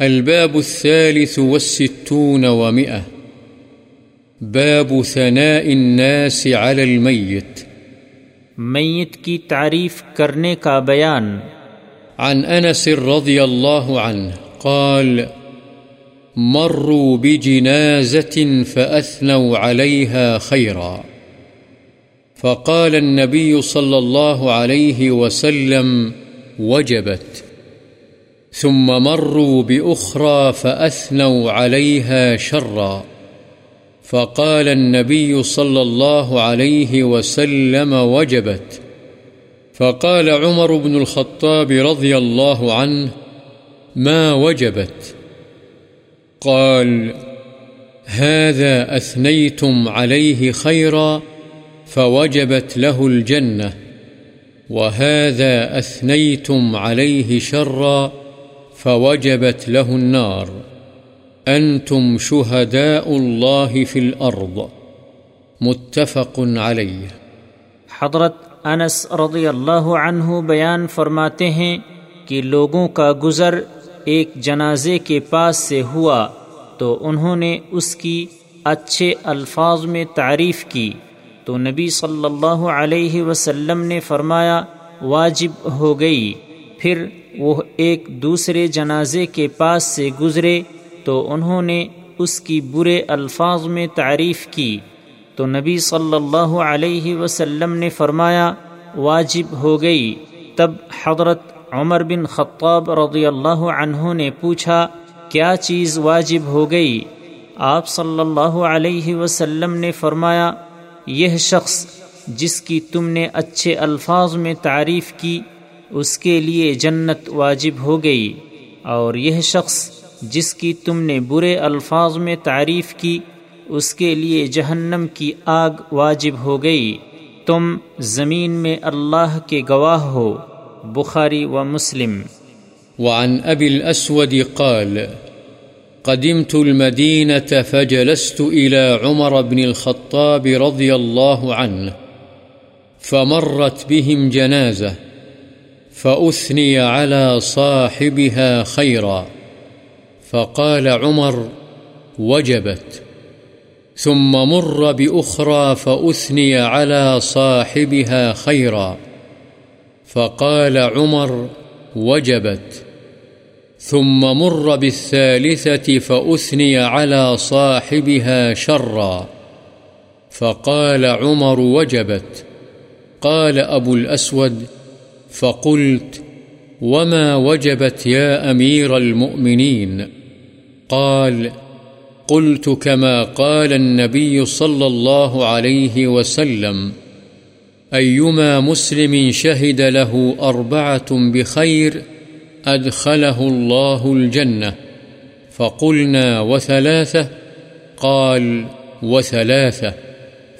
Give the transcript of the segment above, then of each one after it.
الباب الثالث والستون ومئة. باب ثناء الناس على الميت. میت کی تعریف کرنے کا بیان۔ عن أنس رضي الله عنه قال مروا بجنازة فأثنوا عليها خيرا. فقال النبي صلى الله عليه وسلم وجبت. ثم مروا بأخرى فأثنوا عليها شرا. فقال النبي صلى الله عليه وسلم وجبت. فقال عمر بن الخطاب رضي الله عنه ما وجبت؟ قال هذا أثنيتم عليه خيرا فوجبت له الجنة، وهذا أثنيتم عليه شرا فوجبت له النار. أنتم شهداء الله في الأرض. متفق عليه. حضرت انس رضی اللہ عنہ بیان فرماتے ہیں کہ لوگوں کا گزر ایک جنازے کے پاس سے ہوا تو انہوں نے اس کی اچھے الفاظ میں تعریف کی تو نبی صلی اللہ علیہ وسلم نے فرمایا، واجب ہو گئی۔ پھر وہ ایک دوسرے جنازے کے پاس سے گزرے تو انہوں نے اس کی برے الفاظ میں تعریف کی۔ تو نبی صلی اللہ علیہ وسلم نے فرمایا، واجب ہو گئی۔ تب حضرت عمر بن خطاب رضی اللہ عنہ نے پوچھا، کیا چیز واجب ہو گئی؟ آپ صلی اللہ علیہ وسلم نے فرمایا، یہ شخص جس کی تم نے اچھے الفاظ میں تعریف کی اس کے لیے جنت واجب ہو گئی اور یہ شخص جس کی تم نے برے الفاظ میں تعریف کی، اس کے لیے جہنم کی آگ واجب ہو گئی۔ تم زمین میں اللہ کے گواہ ہو۔ بخاری و مسلم۔ وعن أبي الأسود قال، قدمت المدينة فجلست إلى عمر بن الخطاب رضي الله عنه فمرت بهم جنازة فأثني على صاحبها خيرا. فقال عمر، وجبت. ثم مر بأخرى فأثني على صاحبها خيرا. فقال عمر، وجبت. ثم مر بالثالثة فأثني على صاحبها شرا. فقال عمر، وجبت. قال أبو الأسود فقلت، وما وجبت يا أمير المؤمنين؟ قال، قلت كما قال النبي صلى الله عليه وسلم، أيما مسلم شهد له أربعة بخير أدخله الله الجنة. فقلنا، وثلاثة؟ قال، وثلاثة.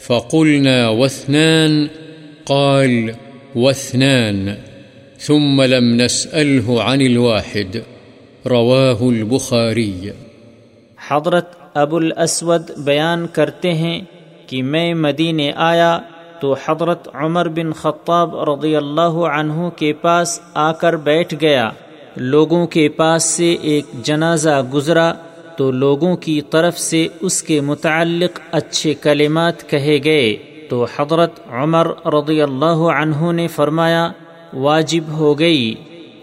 فقلنا، واثنان؟ قال واثنان، ثم لم نسأله عن الواحد، رواه البخاري. حضرت ابو الاسود بیان کرتے ہیں کہ میں مدینے آیا تو حضرت عمر بن خطاب رضی اللہ عنہ کے پاس آ کر بیٹھ گیا۔ لوگوں کے پاس سے ایک جنازہ گزرا تو لوگوں کی طرف سے اس کے متعلق اچھے کلمات کہے گئے۔ تو حضرت عمر رضی اللہ عنہ نے فرمایا، واجب ہو گئی،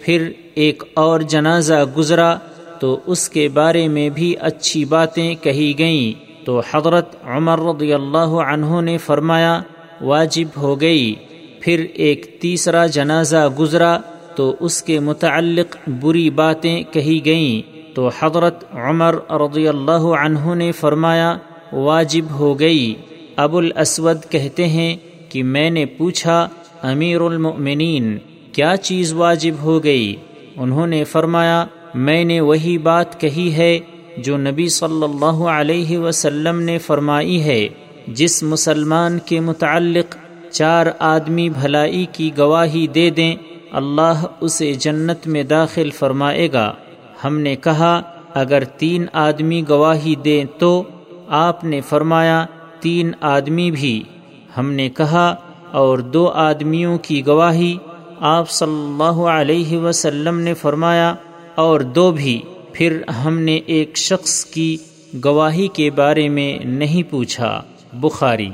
پھر ایک اور جنازہ گزرا تو اس کے بارے میں بھی اچھی باتیں کہی گئیں۔ تو حضرت عمر رضی اللہ عنہ نے فرمایا، واجب ہو گئی، پھر ایک تیسرا جنازہ گزرا تو اس کے متعلق بری باتیں کہی گئیں۔ تو حضرت عمر رضی اللہ عنہ نے فرمایا، واجب ہو گئی ابو الاسود کہتے ہیں کہ میں نے پوچھا، امیر المؤمنین، کیا چیز واجب ہو گئی؟ انہوں نے فرمایا، میں نے وہی بات کہی ہے جو نبی صلی اللہ علیہ وسلم نے فرمائی ہے، جس مسلمان کے متعلق چار آدمی بھلائی کی گواہی دے دیں، اللہ اسے جنت میں داخل فرمائے گا۔ ہم نے کہا، اگر تین آدمی گواہی دیں تو آپ نے فرمایا تین آدمی بھی ہم نے کہا، اور دو آدمیوں کی گواہی آپ صلی اللہ علیہ وسلم نے فرمایا، اور دو بھی پھر ہم نے ایک شخص کی گواہی کے بارے میں نہیں پوچھا، بخاری۔